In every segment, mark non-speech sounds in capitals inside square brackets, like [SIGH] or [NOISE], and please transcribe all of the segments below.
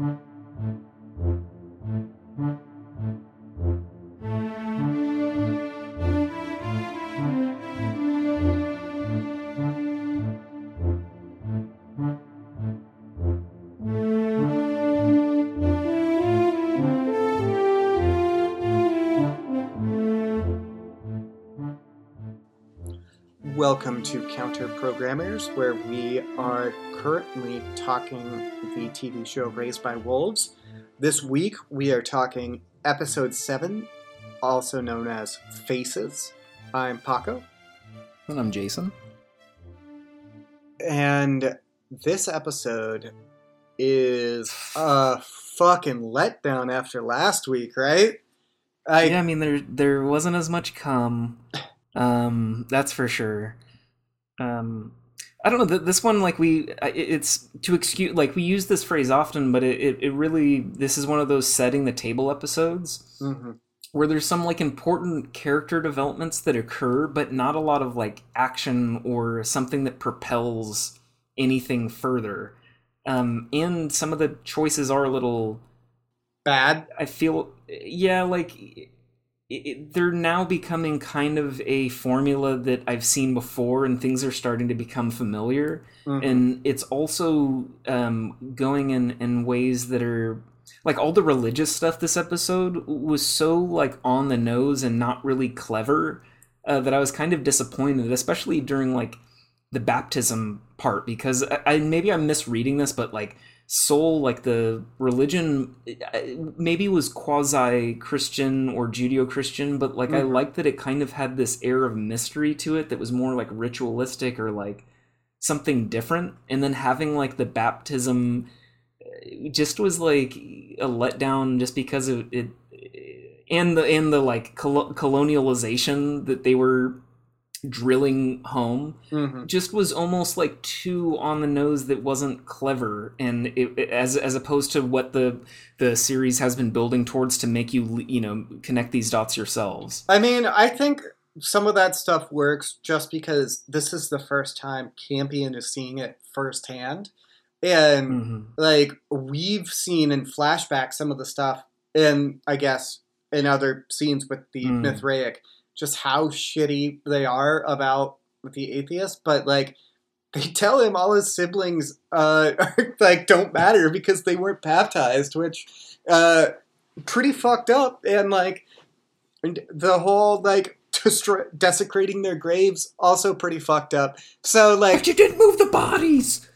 Mm-hmm. Welcome to Counter Programmers, where we are currently talking the TV show Raised by Wolves. This week we are talking episode 7, also known as Faces. I'm Paco, And I'm Jason. and this episode is a fucking letdown after last week, right? I, yeah, I mean there there wasn't as much cum. Um, that's for sure. Um, I don't know. th- This one, like we, it's to excuse. Like we use this phrase often, but it, it, it really this is one of those setting the table episodes Mhm. where there's some like important character developments that occur, but not a lot of like action or something that propels anything further. Um, and some of the choices are a little bad. I feel, yeah, like it, they're now becoming kind of a formula that I've seen before, and things are starting to become familiar. Mhm. And it's also um, going in in ways that are like all the religious stuff. This episode was so like on the nose and not really clever uh, that I was kind of disappointed, especially during like the baptism part because I, I maybe I'm misreading this, but like Sol, like the religion, maybe was quasi Christian or Judeo Christian, but like I Mhm. liked that it kind of had this air of mystery to it that was more like ritualistic or like something different, and then having like the baptism uh, just was like a letdown just because of it and the and the like colo- colonialization that they were drilling home Mhm. just was almost like too on the nose that wasn't clever and it, it- as as opposed to what the the series has been building towards to make you you know connect these dots yourselves I mean, I think some of that stuff works just because this is the first time Campion is seeing it firsthand. And Mhm. like we've seen in flashback some of the stuff in I guess in other scenes with the Mm. Mithraic, just how shitty they are about the atheist, but like they tell him all his siblings uh [LAUGHS] like don't matter because they weren't baptized, which uh pretty fucked up and like and the whole like destroy- desecrating their graves also pretty fucked up. So like but you didn't move the bodies!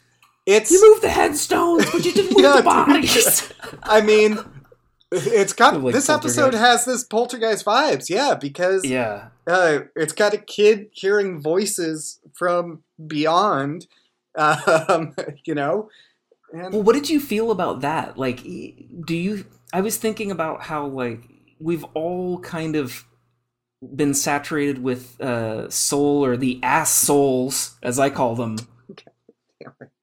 It's you moved the headstones but you didn't move [LAUGHS] Yeah, the bodies! [LAUGHS] I mean, it's got Like this episode has this poltergeist vibes, yeah, because yeah uh, it's got a kid hearing voices from beyond, [LAUGHS] um, you know, and Well, what did you feel about that? Like, do you? I was thinking about how like we've all kind of been saturated with uh, Sol or the ass souls, as I call them,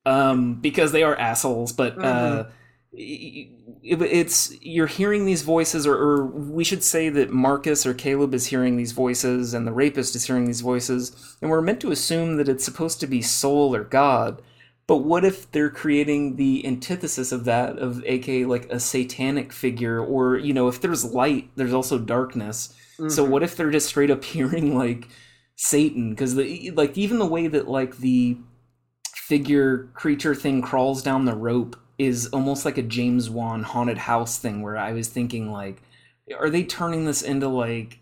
um, because they are assholes. But uh, it, it's you're hearing these voices, or, or we should say that Marcus or Caleb is hearing these voices, and the rapist is hearing these voices, and we're meant to assume that it's supposed to be Sol or God. But what if they're creating the antithesis of that, of aka like a satanic figure, or you know, if there's light, there's also darkness. So Mhm. what if they're just straight up [LAUGHS] hearing like Satan? Because the like even the way that like the figure creature thing crawls down the rope is almost like a James Wan haunted house thing. Where I was thinking like, are they turning this into like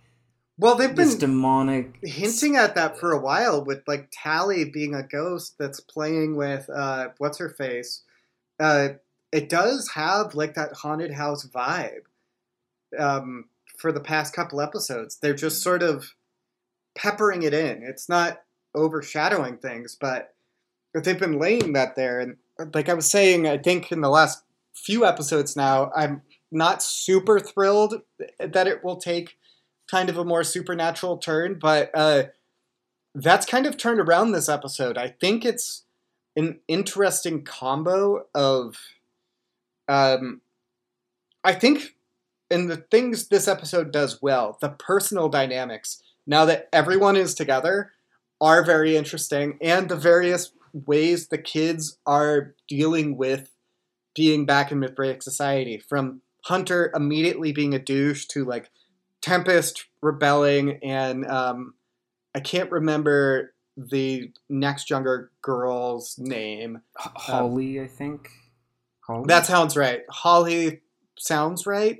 well, they've this been demonic? hinting at that for a while with like Tally being a ghost that's playing with uh, what's her face. Uh, it does have like that haunted house vibe. Um, for the past couple episodes, they're just sort of peppering it in. It's not overshadowing things, but they've been laying that there. And like I was saying, I think in the last few episodes now, I'm not super thrilled that it will take kind of a more supernatural turn, but uh, that's kind of turned around this episode. I think it's an interesting combo of. Um, I think, and the things this episode does well, the personal dynamics, now that everyone is together, are very interesting, and the various ways the kids are dealing with being back in Mithraic society. From Hunter immediately being a douche to like Tempest rebelling, and um, I can't remember the next younger girl's name. H- Holly, I think. Holly? That sounds right. Holly sounds right.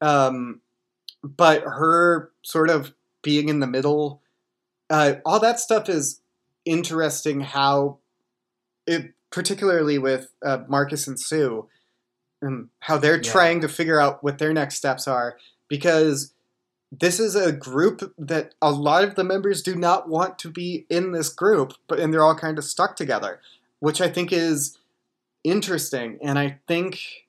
Um, but her sort of being in the middle, uh, all that stuff is interesting. How it, particularly with uh, Marcus and Sue, and how they're yeah. trying to figure out what their next steps are because this is a group that a lot of the members do not want to be in this group, but and they're all kind of stuck together, which I think is interesting. And I think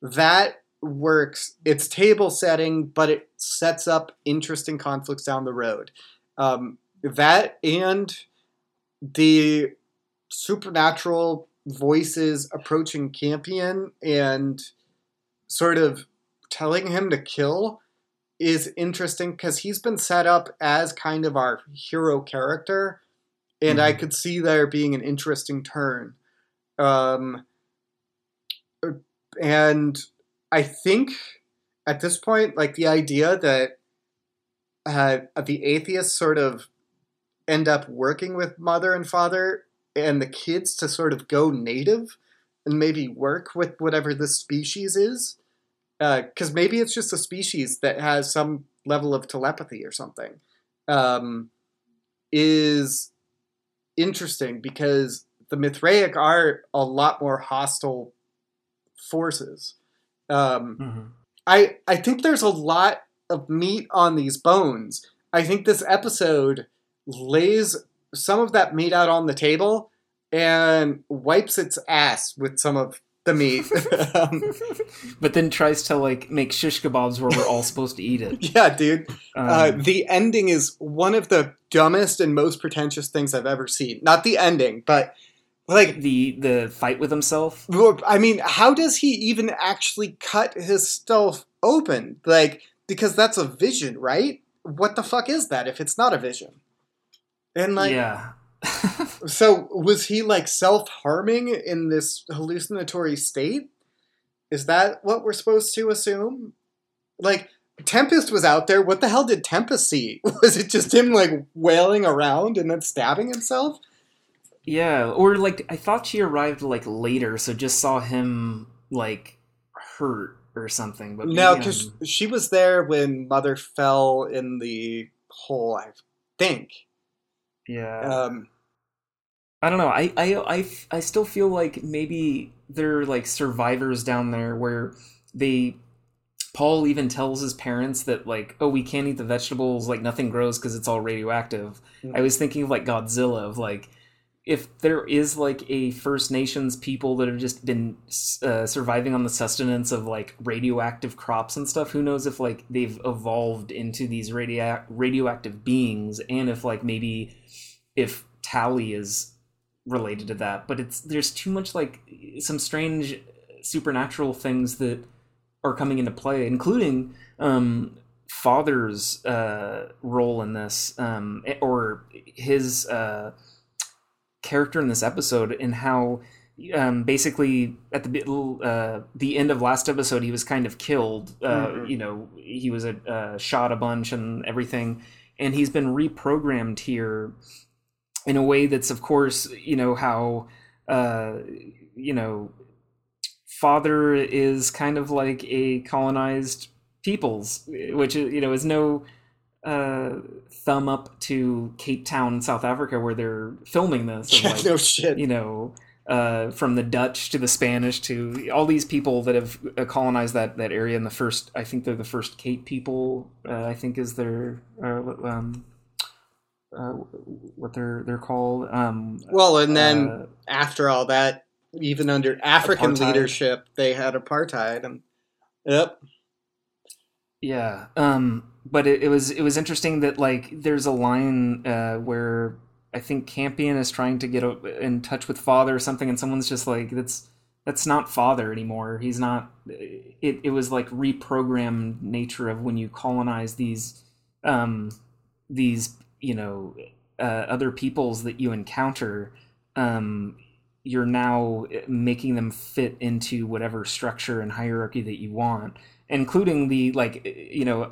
that works. It's table setting, but it sets up interesting conflicts down the road. Um, that and the supernatural voices approaching Campion and sort of telling him to kill is interesting because he's been set up as kind of our hero character, and mm-hmm. I could see there being an interesting turn. Um, and I think at this point, like the idea that uh, the atheists sort of end up working with mother and father and the kids to sort of go native and maybe work with whatever the species is because uh, maybe it's just a species that has some level of telepathy or something um, is interesting because the Mithraic are a lot more hostile forces. Um, mm-hmm. I I think there's a lot of meat on these bones. I think this episode lays some of that meat out on the table and wipes its ass with some of the meat. [LAUGHS] um, but then tries to like make shish kebabs where we're all supposed to eat it. [LAUGHS] Yeah, dude. Uh, um, uh, the ending is one of the dumbest and most pretentious things I've ever seen. Not the ending, but like the the fight with himself. I mean, how does he even actually cut his stuff open? Like because that's a vision, right? What the fuck is that if it's not a vision? And like Yeah [LAUGHS] so was he like self-harming in this hallucinatory state? Is that what we're supposed to assume? Like Tempest was out there. What the hell did Tempest see? [LAUGHS] Was it just him like wailing around and then stabbing himself? Yeah, or like I thought she arrived like later, so just saw him like hurt or something. But no, because um, she was there when Mother fell in the hole. I think. Yeah. Um, I don't know. I, I I I still feel like maybe they're like survivors down there where they Paul even tells his parents that like, oh, we can't eat the vegetables, like nothing grows because it's all radioactive. Mm-hmm. I was thinking of like Godzilla, of like if there is like a First Nations people that have just been uh, surviving on the sustenance of like radioactive crops and stuff, who knows if like they've evolved into these radio- radioactive beings, and if like maybe if Tally is related to that. But it's there's too much like some strange supernatural things that are coming into play, including um, father's uh, role in this, um, or his uh, character in this episode, and how um, basically at the uh, the end of last episode he was kind of killed. Uh, mm-hmm. You know, he was a, uh, shot a bunch and everything, and he's been reprogrammed here in a way that's of course you know how uh, you know father is kind of like a colonized peoples which you know is no uh, thumb up to Cape Town, South Africa, where they're filming this. Yeah, like, no shit. You know, uh, from the Dutch to the Spanish to all these people that have uh, colonized that that area. In the first, I think they're the first Cape people. Uh, I think is their uh, um, uh, what they're they're called. Um, well, and then uh, after all that, even under African apartheid. leadership, they had apartheid, and yep. Yeah, um, but it, it, was it was interesting that like there's a line uh, where I think Campion is trying to get in touch with Father or something, and someone's just like, "That's that's not Father anymore. He's not." It it was like reprogrammed nature of when you colonize these um, these you know uh, other peoples that you encounter um, you're now making them fit into whatever structure and hierarchy that you want, including the like you know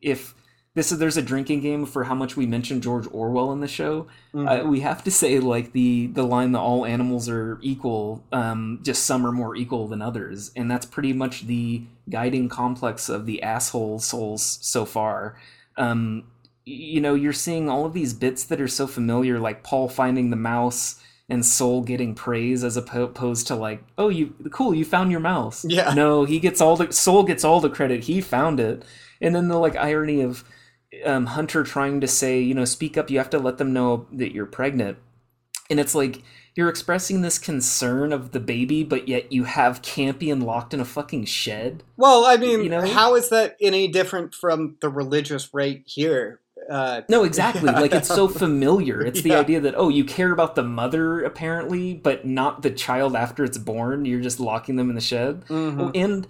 if this is there's a drinking game for how much we mention George Orwell in the show. Mm-hmm. Uh, we have to say like the the line that all animals are equal, um, just some are more equal than others, and that's pretty much the guiding complex of the asshole souls so far. Um, you know, you're seeing all of these bits that are so familiar, like Paul finding the mouse and Sol getting praise as opposed to like, oh, you cool, you found your mouse. Yeah. No, he gets all the Sol gets all the credit. He found it, and then the like irony of um, Hunter trying to say, you know, speak up. You have to let them know that you're pregnant, and it's like you're expressing this concern of the baby, but yet you have Campion locked in a fucking shed. Well, I mean, you know? how is that any different from the religious rate here? Uh, no, exactly. like it's so [LAUGHS] familiar. It's the idea that oh, you care about the mother apparently, but not the child after it's born. You're just locking them in the shed. Mm-hmm. Oh, and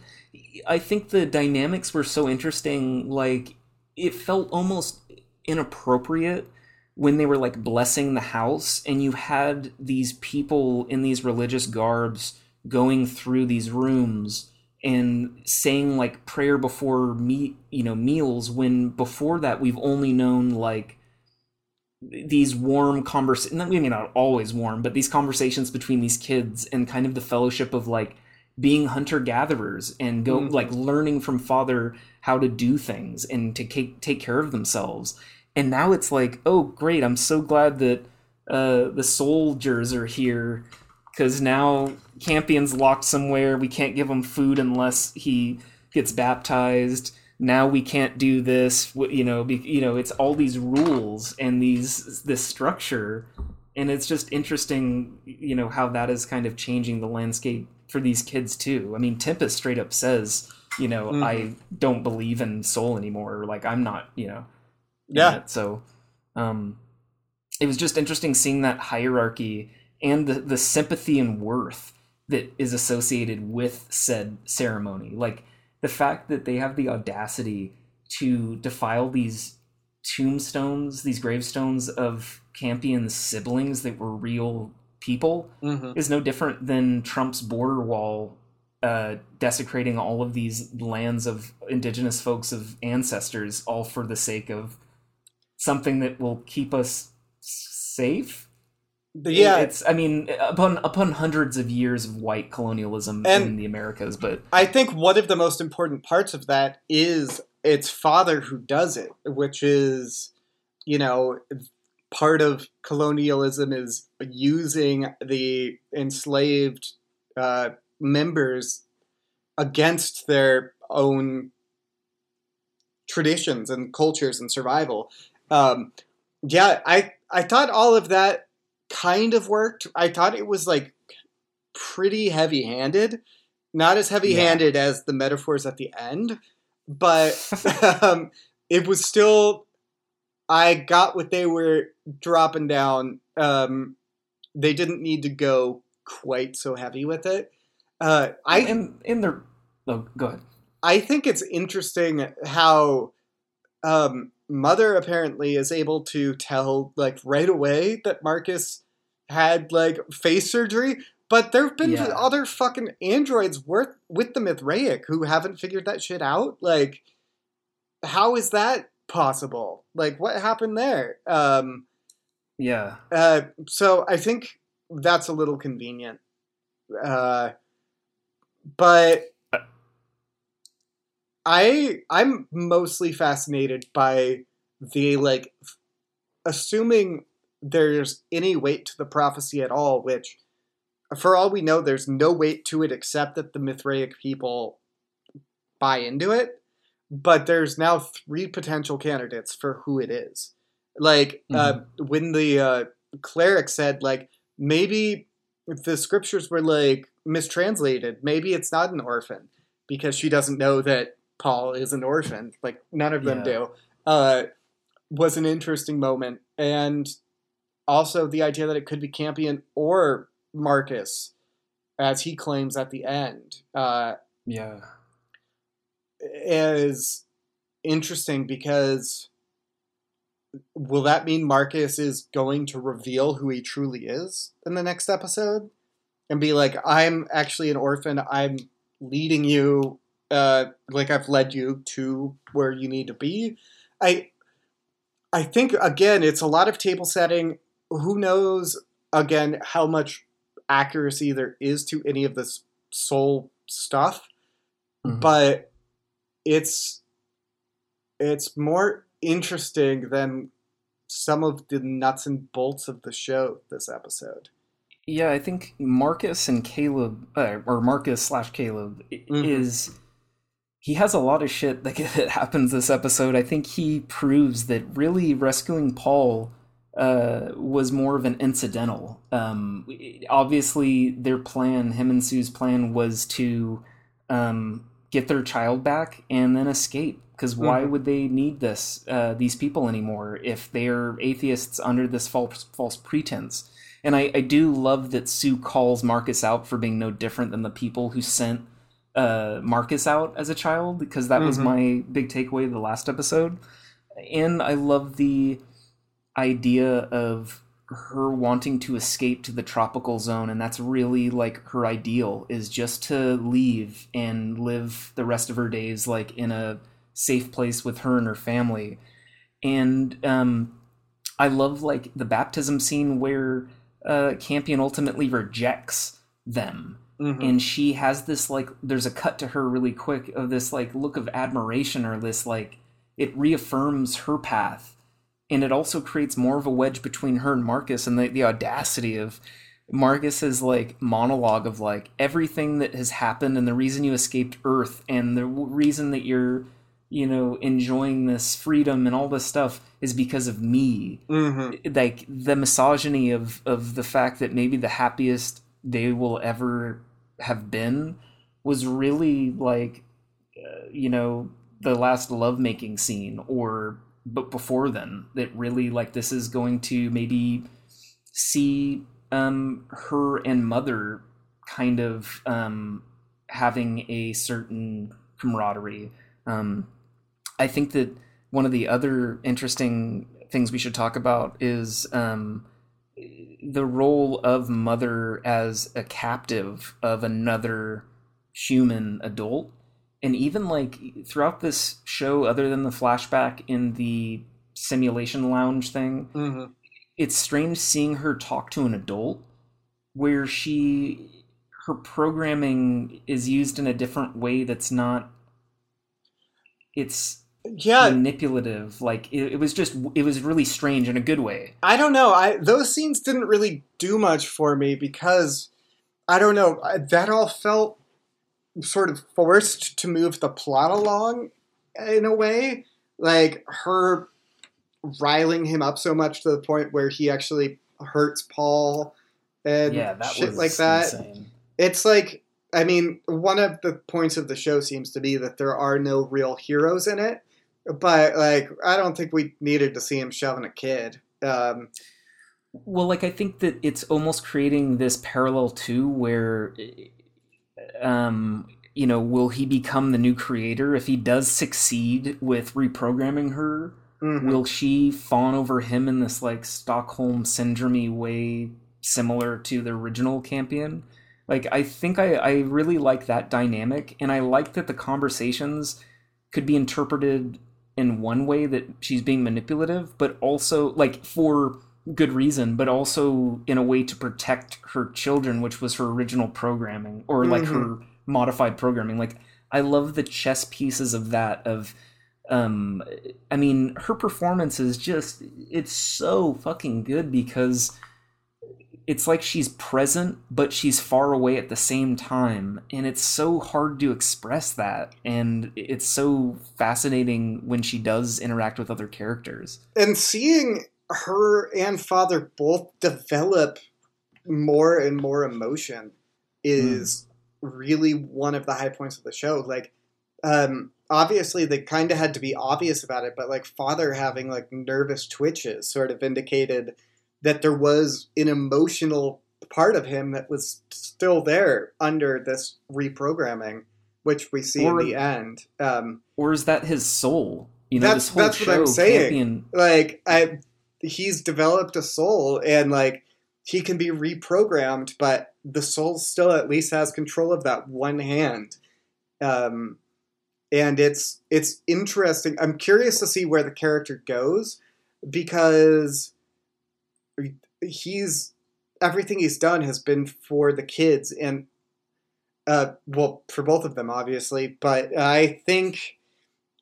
I think the dynamics were so interesting. Like it felt almost inappropriate when they were like blessing the house and you had these people in these religious garbs going through these rooms and saying like prayer before meat you know meals when before that we've only known like these warm conversations I mean not always warm but these conversations between these kids and kind of the fellowship of like being hunter gatherers and go mm-hmm. like learning from father how to do things and to take take care of themselves. And now it's like, oh great, I'm so glad that uh, the soldiers are here because now Campion's locked somewhere. We can't give him food unless he gets baptized. Now we can't do this. You know, be, you know, it's all these rules and these this structure, and it's just interesting. You know how that is kind of changing the landscape for these kids too. I mean, Tempest straight up says you know mm-hmm. i don't believe in Sol anymore like i'm not you know yeah so um it was just interesting seeing that hierarchy and the the sympathy and worth that is associated with said ceremony like the fact that they have the audacity to defile these tombstones these gravestones of campion's siblings that were real people mm-hmm. is no different than trump's border wall uh, desecrating all of these lands of indigenous folks of ancestors, all for the sake of something that will keep us safe. Yeah, it's. I mean, upon upon hundreds of years of white colonialism and in the Americas, but I think one of the most important parts of that is its father who does it, which is, you know, part of colonialism is using the enslaved uh, members against their own traditions and cultures and survival. Um, yeah, I I thought all of that kind of worked. I thought it was like pretty heavy handed, not as heavy handed yeah. as the metaphors at the end, but [LAUGHS] um, it was still. I got what they were dropping down. Um, they didn't need to go quite so heavy with it. Uh, I in in the oh, go ahead. I think it's interesting how um, Mother apparently is able to tell like right away that Marcus had like face surgery, but there've been yeah. other fucking androids worth with the Mithraic who haven't figured that shit out. Like, how is that possible? Like, what happened there? Um, yeah. Uh, so I think that's a little convenient. Uh, but I I'm mostly fascinated by the like assuming there's any weight to the prophecy at all, which for all we know, there's no weight to it except that the Mithraic people buy into it. But there's now three potential candidates for who it is. Like uh, mm-hmm. uh, when the uh, cleric said, like maybe the scriptures were like mistranslated. Maybe it's not an orphan because she doesn't know that Paul is an orphan. Like none of them yeah. do. Uh, was an interesting moment, and also the idea that it could be Campion or Marcus, as he claims at the end. Uh, yeah, is interesting because will that mean Marcus is going to reveal who he truly is in the next episode? and be like, I'm actually an orphan. I'm leading you, uh, like I've led you to where you need to be. I, I think again, it's a lot of table setting. Who knows again how much accuracy there is to any of this Sol stuff, Mhm. but it's it's more interesting than some of the nuts and bolts of the show this episode. Yeah, I think Marcus and Caleb, uh, or Marcus slash Caleb, Mhm. is he has a lot of shit that [LAUGHS] that happens this episode. I think he proves that really rescuing Paul uh, was more of an incidental. Um, obviously, their plan, him and Sue's plan, was to um, get their child back and then escape. Because why Mhm. would they need this uh, these people anymore if they're atheists under this false false pretense? And I, I do love that Sue calls Marcus out for being no different than the people who sent uh, Marcus out as a child, because that was Mhm. my big takeaway of the last episode. And I love the idea of her wanting to escape to the tropical zone, and that's really like her ideal is just to leave and live the rest of her days like in a safe place with her and her family. And um, I love like the baptism scene where uh, Campion ultimately rejects them Mhm. and she has this like there's a cut to her really quick of this like look of admiration or this like it reaffirms her path and it also creates more of a wedge between her and Marcus and the, the audacity of Marcus's like monologue of like everything that has happened and the reason you escaped Earth and the reason that you're you know enjoying this freedom and all this stuff is because of me Mhm. like the misogyny of of the fact that maybe the happiest they will ever have been was really like uh, you know the last lovemaking scene or but before then that really like this is going to maybe see um her and mother kind of um having a certain camaraderie. Um i think that one of the other interesting things we should talk about is um the role of mother as a captive of another human adult and even like throughout this show other than the flashback in the simulation lounge thing Mhm. it's strange seeing her talk to an adult where she her programming is used in a different way that's not it's Yeah, manipulative like it, it was just it was really strange in a good way I don't know. I those scenes didn't really do much for me because I don't know. I- That all felt sort of forced to move the plot along in a way. Like her riling him up so much to the point where he actually hurts Paul and yeah that shit was like that. insane. It's like I mean, one of the points of the show seems to be that there are no real heroes in it. But like, I don't think we needed to see him shoving a kid. Um, Well, like I think that it's almost creating this parallel too, where, um, you know, will he become the new creator if he does succeed with reprogramming her? mhm. Will she fawn over him in this like Stockholm syndrome way, similar to the original Campion? Like I think I I really like that dynamic, and I like that the conversations could be interpreted in one way that she's being manipulative, but also like for good reason, but also in a way to protect her children, which was her original programming or like her modified programming. Like I love the chess pieces of that of um I mean her performance is just it's so fucking good because it's like she's present but she's far away at the same time. And it's so hard to express that. And it's so fascinating when she does interact with other characters. And seeing her and father both develop more and more emotion is really one of the high points of the show. Like um obviously they kind of had to be obvious about it but like father having like nervous twitches sort of indicated that there was an emotional part of him that was still there under this reprogramming which we see Or- in the end um or is that his soul you know That's- this whole that's what I'm saying. Like I, he's developed a soul and like he can be reprogrammed, but the soul still at least has control of that one hand. Um, and it's it's interesting. I'm curious to see where the character goes because he's everything he's done has been for the kids and uh, well for both of them obviously but i think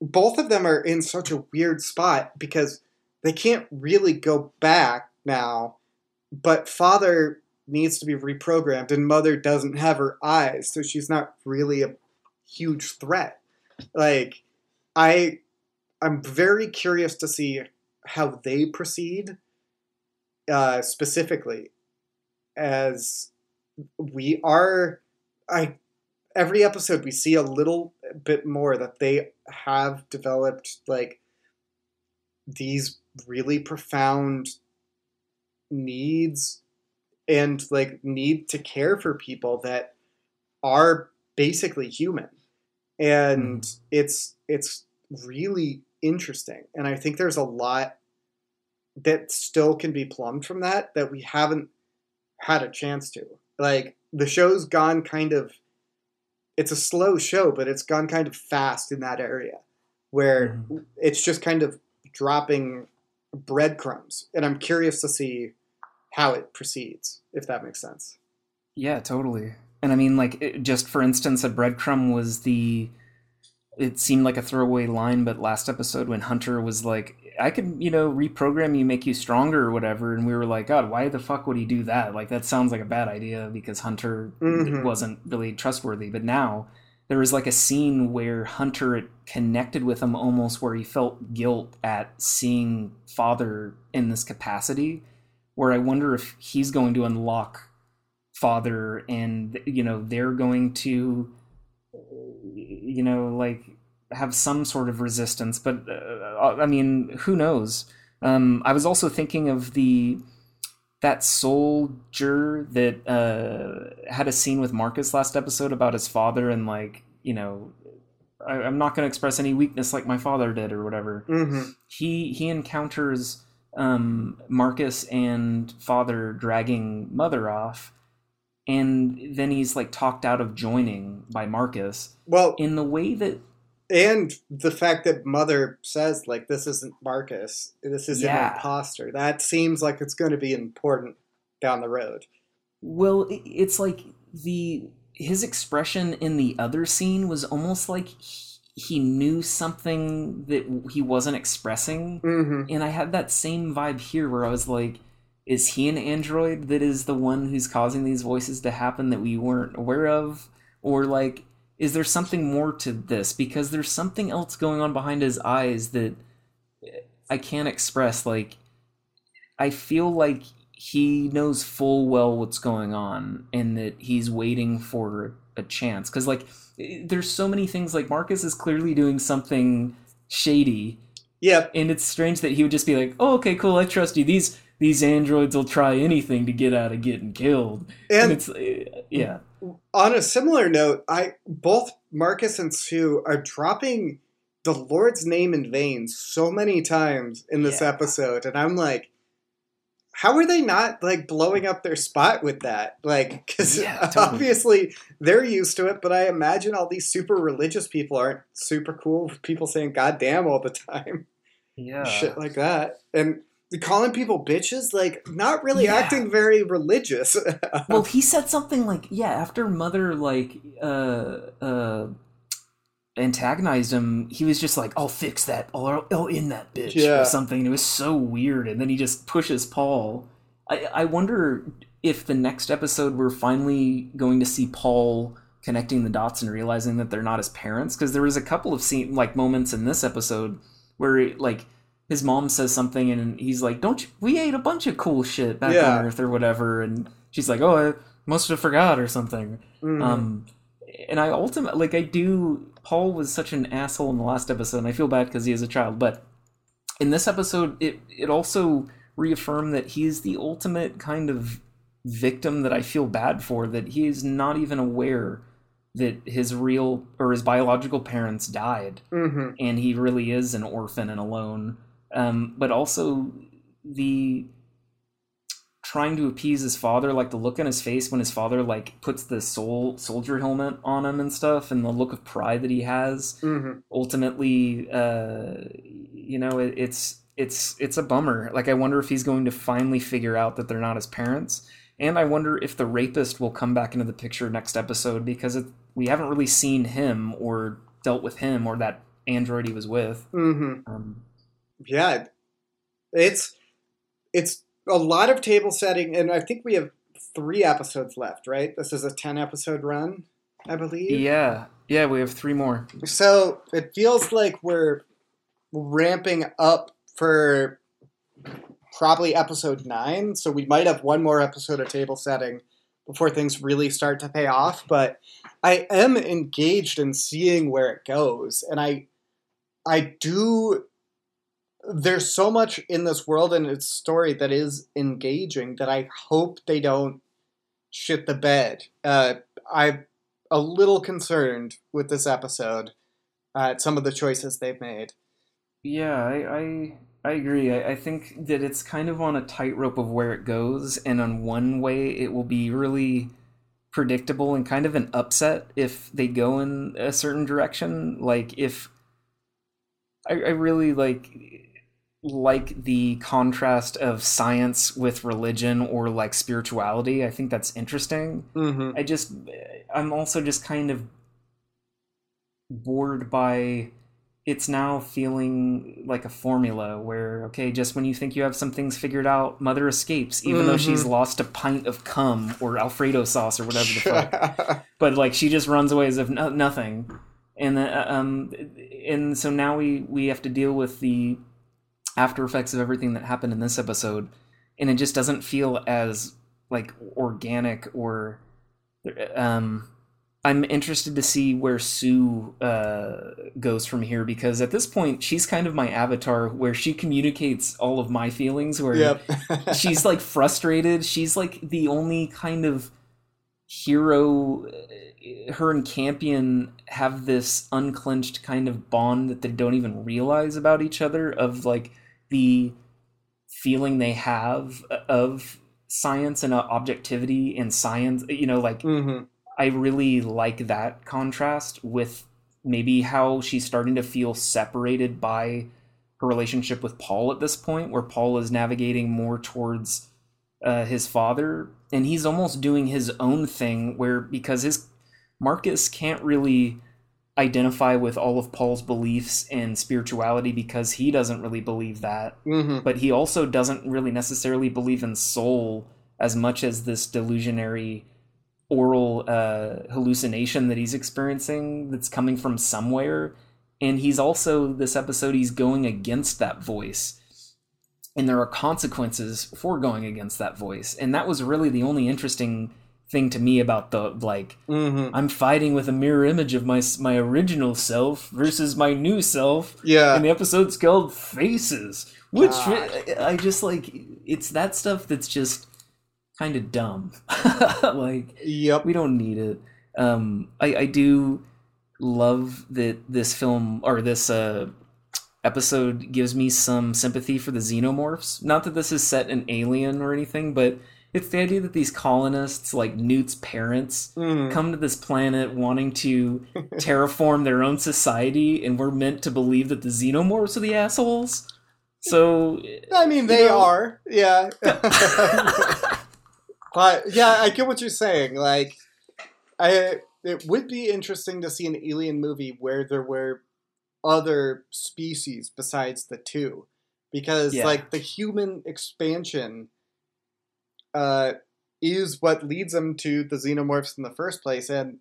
both of them are in such a weird spot because they can't really go back now but father needs to be reprogrammed and mother doesn't have her eyes so she's not really a huge threat. Like i i'm very curious to see how they proceed uh, specifically as we are i every episode we see a little bit more that they have developed like these really profound needs and like need to care for people that are basically human and mm. it's it's really interesting and i think there's a lot that still can be plumbed from that that we haven't had a chance to. Like the show's gone kind of it's a slow show but it's gone kind of fast in that area where mm-hmm. it's just kind of dropping breadcrumbs and i'm curious to see how it proceeds if that makes sense. Yeah totally. And i mean like it, just for instance a breadcrumb was the it seemed like a throwaway line but last episode when hunter was like I could, you know, reprogram you, make you stronger or whatever. And we were like, God, why the fuck would he do that? Like, that sounds like a bad idea because Hunter mm-hmm. wasn't really trustworthy. But now there was like a scene where Hunter connected with him almost where he felt guilt at seeing Father in this capacity. Where I wonder if he's going to unlock Father and, you know, they're going to, you know, like have some sort of resistance, but uh, I mean, who knows? Um, I was also thinking of the that soldier that uh, had a scene with Marcus last episode about his father and like you know I, am not going to express any weakness like my father did or whatever. Mm-hmm. He he encounters um, Marcus and father dragging mother off, and then he's like talked out of joining by Marcus. Well, in the way that and the fact that mother says like this isn't Marcus, this is yeah. an imposter. That seems like it's going to be important down the road. Well, it's like the his expression in the other scene was almost like he, knew something that he wasn't expressing, mm-hmm. and I had that same vibe here where I was like. Is he an android that is the one who's causing these voices to happen that we weren't aware of? Or like is there something more to this because there's something else going on behind his eyes that I can't express like I feel like he knows full well what's going on and that he's waiting for a chance cuz like there's so many things like Marcus is clearly doing something shady. Yeah. And it's strange that he would just be like, "Oh, okay, cool. I trust you. These these androids will try anything to get out of getting killed." And, and it's yeah on a similar note, I both Marcus and Sue are dropping the Lord's name in vain so many times in this yeah. episode, and I'm like, how are they not like blowing up their spot with that? Like, [LAUGHS] because yeah, totally. obviously they're used to it, but I imagine all these super religious people aren't super cool with people saying "God damn" all the time. Yeah, shit like that, and calling people bitches, like not really yeah. acting very religious. [LAUGHS] well, he said something like, yeah, after Mother like uh uh antagonized him, he was just like, "I'll fix that. I'll, I'll in that bitch" yeah. or something. It was so weird, and then he just pushes Paul. I I wonder if the next episode we're finally going to see Paul connecting the dots and realizing that they're not his parents because there was a couple of scene like moments in this episode where like his mom says something and he's like, "Don't you? We ate a bunch of cool shit back yeah. on Earth or whatever," and she's like, "Oh, I must have forgot or something." Mm-hmm. Um, and I ultimately like I do. Paul was such an asshole in the last episode, and I feel bad because he is a child. But in this episode, it it also reaffirmed that he's the ultimate kind of victim that I feel bad for. That he is not even aware that his real or his biological parents died, mm-hmm. and he really is an orphan and alone um, but also the trying to appease his father, like the look on his face when his father like puts the Sol soldier helmet on him and stuff, and the look of pride that he has. Mm-hmm. Ultimately, uh, you know, it, it's it's it's a bummer. Like I wonder if he's going to finally figure out that they're not his parents, and I wonder if the rapist will come back into the picture next episode because it, we haven't really seen him or dealt with him or that android he was with. Mm-hmm. Um, Yeah, it's it's a lot of table setting, and I think we have three episodes left. Right? This is a ten episode run, I believe. yeah, yeah, we have three more. So it feels like we're ramping up for probably episode nine. So we might have one more episode of table setting before things really start to pay off. But I am engaged in seeing where it goes, and I I do. There's so much in this world and its story that is engaging that I hope they don't shit the bed. Uh, I'm a little concerned with this episode uh, at some of the choices they've made. Yeah, I I, I agree. I, I think that it's kind of on a tightrope of where it goes, and on one way it will be really predictable and kind of an upset if they go in a certain direction. Like if I, I really like like the contrast of science with religion or like spirituality. I think that's interesting. Mm-hmm. I just I'm also just kind of bored by it's now feeling like a formula where okay just when you think you have some things figured out mother escapes even though she's Mhm. lost a pint of cum or alfredo sauce or whatever the fuck [LAUGHS] but like she just runs away as if no- nothing and uh, um and so now we we have to deal with the after effects of everything that happened in this episode and it just doesn't feel as like organic or um i'm interested to see where sue uh goes from here because at this point she's kind of my avatar where she communicates all of my feelings where yep. [LAUGHS] she's like frustrated. She's like the only kind of hero. Her and Campion have this unclenched kind of bond that they don't even realize about each other of like the feeling they have of science and uh, objectivity and science. You know, like hmm I really like that contrast with maybe how she's starting to feel separated by her relationship with Paul at this point, where Paul is navigating more towards uh, his father, and he's almost doing his own thing, where because his Marcus can't really identify with all of Paul's beliefs and spirituality because he doesn't really believe that. Hmm but he also doesn't really necessarily believe in Sol as much as this delusionary oral uh, hallucination that he's experiencing that's coming from somewhere. And he's also this episode he's going against that voice. And there are consequences for going against that voice. And that was really the only interesting thing to me about the like hmm i'm fighting with a mirror image of my my original self versus my new self Yeah. and the episode's called Faces, which God. I just like. It's that stuff that's just kind of dumb. [LAUGHS] like Yep. we don't need it. Um, I I do love that this film or this uh episode gives me some sympathy for the xenomorphs. Not that this is set in Alien or anything, but it's the idea that these colonists, like Newt's parents, Mhm. come to this planet wanting to terraform their own society, and we're meant to believe that the xenomorphs are the assholes. So, I mean, they You know- are. Yeah. [LAUGHS] but yeah, I get what you're saying. Like, I it would be interesting to see an alien movie where there were other species besides the two, because Yeah. like the human expansion, uh, is what leads them to the xenomorphs in the first place, and.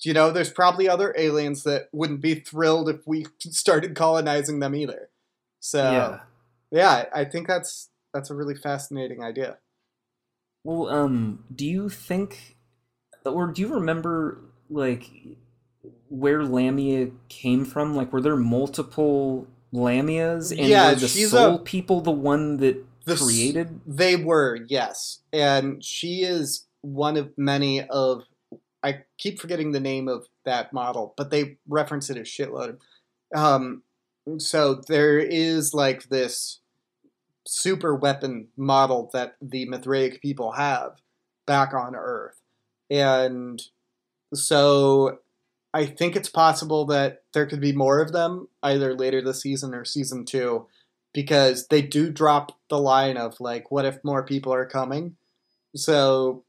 You know, there's probably other aliens that wouldn't be thrilled if we [LAUGHS] started colonizing them either. So yeah. yeah, I think that's that's a really fascinating idea. Well, um, do you think, or do you remember, like, where Lamia came from? Like, were there multiple Lamias, and Yeah, were the soul a- people the one that The created? They were, yes, and she is one of many of. I keep forgetting the name of that model, but they reference it a shitload. Um, so there is like this super weapon model that the Mithraic people have back on Earth. And so I think it's possible that there could be more of them either later this season or season two because they do drop the line of like, what if more people are coming? So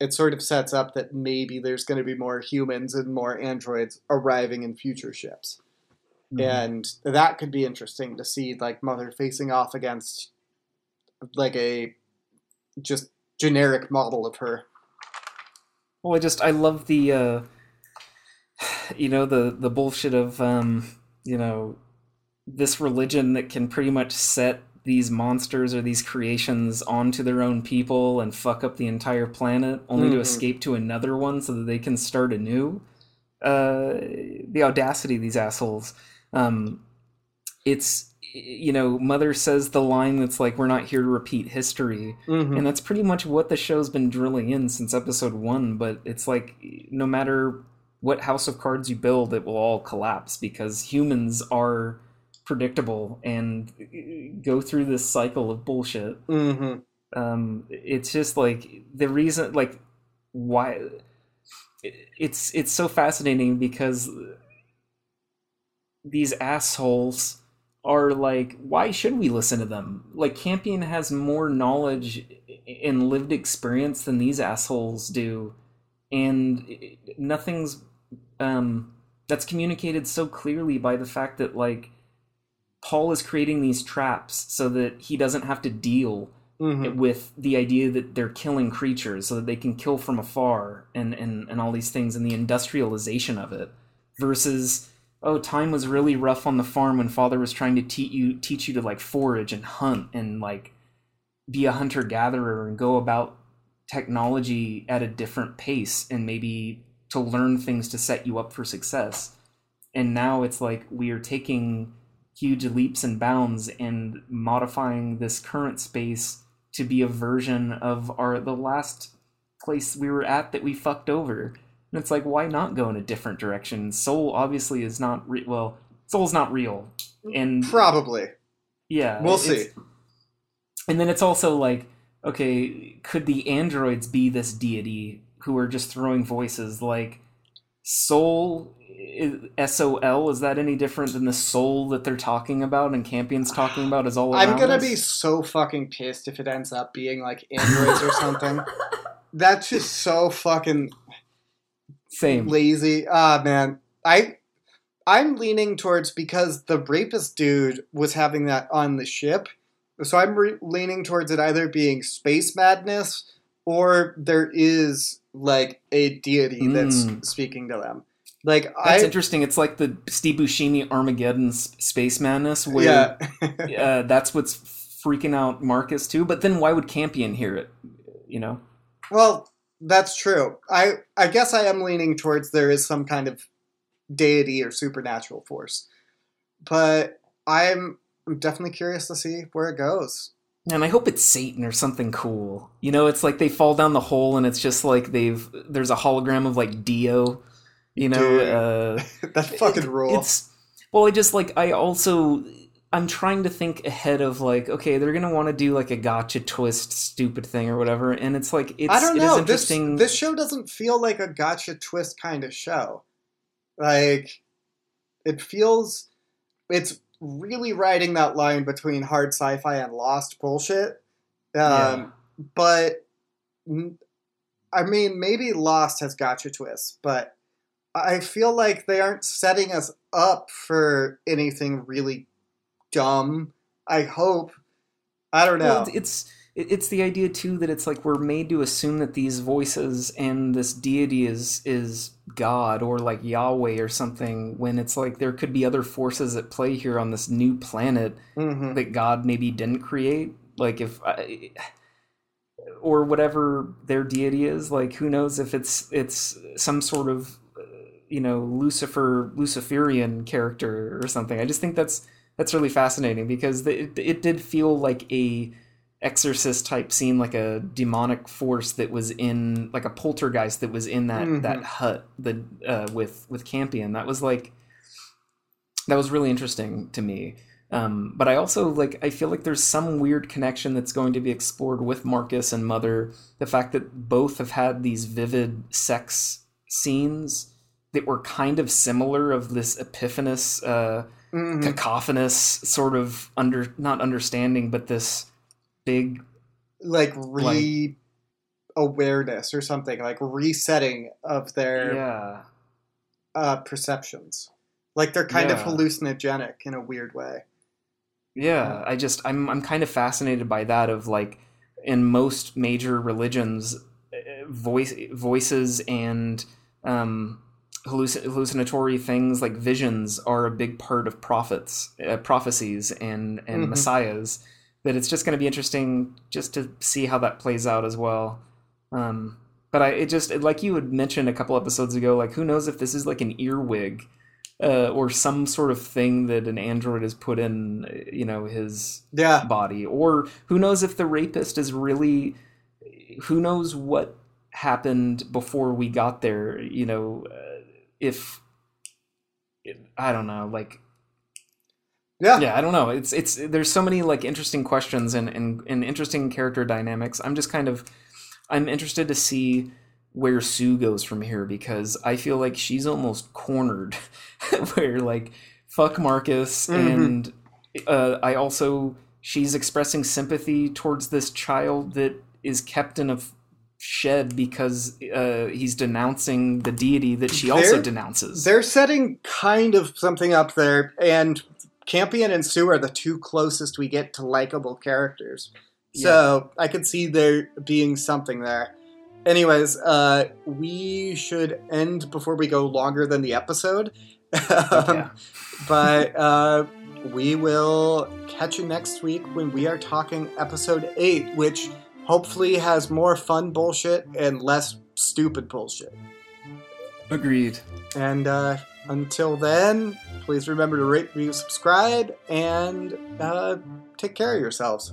it sort of sets up that maybe there's going to be more humans and more androids arriving in future ships. Mm-hmm. And that could be interesting to see, like Mother facing off against like a just generic model of her. Well, I just I love the uh [SIGHS] you know the the bullshit of um you know this religion that can pretty much set these monsters or these creations onto their own people and fuck up the entire planet only mm-hmm. to escape to another one so that they can start anew uh the audacity of these assholes um it's you know, Mother says the line that's like, "We're not here to repeat history," mm-hmm. and that's pretty much what the show's been drilling in since episode one. But it's like, no matter what house of cards you build, it will all collapse because humans are predictable and go through this cycle of bullshit. Mm-hmm. Um, it's just like the reason, like, why it's it's so fascinating because these assholes are like, why should we listen to them? Like, Campion has more knowledge and lived experience than these assholes do, and nothing's um, that's communicated so clearly by the fact that like Paul is creating these traps so that he doesn't have to deal mm-hmm. with the idea that they're killing creatures so that they can kill from afar and and and all these things and the industrialization of it versus oh, time was really rough on the farm when father was trying to teach you teach you to like forage and hunt and like be a hunter gatherer and go about technology at a different pace and maybe to learn things to set you up for success. And now it's like we are taking huge leaps and bounds and modifying this current space to be a version of our the last place we were at that we fucked over and it's like, why not go in a different direction? Sol obviously is not re- well. Sol's not real, and probably, yeah, we'll see. And then it's also like, okay, could the androids be this deity who are just throwing voices like Sol? S O L is that any different than the soul that they're talking about and Campion's talking about is all I'm gonna us? be so fucking pissed if it ends up being like androids or something. [LAUGHS] That's just so fucking same. Lazy. Ah, man. I I'm leaning towards because the rapist dude was having that on the ship. So I'm re- leaning towards it either being space madness or there is like a deity mm. that's speaking to them. Like that's I, interesting. It's like the Steve Buscemi Armageddon space madness, where yeah. [LAUGHS] uh, that's what's freaking out Marcus too. But then why would Campion hear it? You know. Well, that's true. I I guess I am leaning towards there is some kind of deity or supernatural force, but I'm I'm definitely curious to see where it goes. And I hope it's Satan or something cool. You know, it's like they fall down the hole and it's just like they've there's a hologram of like Dio. You know, uh, [LAUGHS] that fucking it, rule. It's well, I just like I also I'm trying to think ahead of like, okay, they're gonna want to do like a gotcha twist, stupid thing or whatever, and it's like it's. I don't know. This this show doesn't feel like a gotcha twist kind of show. Like, it feels, it's really riding that line between hard sci-fi and lost bullshit. Um, yeah. But I mean, maybe Lost has gotcha twists, but I feel like they aren't setting us up for anything really dumb. I hope. I don't know. Well, it's it's the idea too that it's like we're made to assume that these voices and this deity is is God or like Yahweh or something when it's like there could be other forces at play here on this new planet mm-hmm. that God maybe didn't create. Like if I, or whatever their deity is, like who knows if it's it's some sort of you know Lucifer Luciferian character or something. I just think that's that's really fascinating because it, it did feel like a exorcist type scene like a demonic force that was in like a poltergeist that was in that mm-hmm. that hut the uh, with with campion that was like that was really interesting to me Um, but I also like I feel like there's some weird connection that's going to be explored with Marcus and Mother. The fact that both have had these vivid sex scenes that were kind of similar of this epiphanous, uh, Mhm. cacophonous sort of under not understanding, but this big like re awareness or something like resetting of their yeah. uh, perceptions. Like they're kind of hallucinogenic in a weird way. Yeah, I just I'm I'm kind of fascinated by that of like in most major religions uh, voice voices and um halluc- hallucinatory things like visions are a big part of prophets uh, prophecies and and Mhm. messiahs that it's just going to be interesting just to see how that plays out as well um but I it just like you had mentioned a couple episodes ago like who knows if this is like an earwig uh, or some sort of thing that an android has put in, you know, his yeah body, or who knows if the rapist is really, who knows what happened before we got there, you know, uh, if I don't know, like yeah yeah, I don't know. It's it's there's so many like interesting questions and and, and interesting character dynamics. I'm just kind of I'm interested to see where Sue goes from here because I feel like she's almost cornered [LAUGHS] where like fuck Marcus Mhm. and uh, I also she's expressing sympathy towards this child that is kept in a shed because uh, he's denouncing the deity that she also They're- denounces. they're setting kind of something up there and campion and sue are the two closest we get to likable characters. So i could see there being something there. Anyways uh we should end before we go longer than the episode. Um, [LAUGHS] but uh, we will catch you next week when we are talking episode 8 which hopefully has more fun bullshit and less stupid bullshit Agreed. and uh, until then please remember to rate review subscribe and uh, take care of yourselves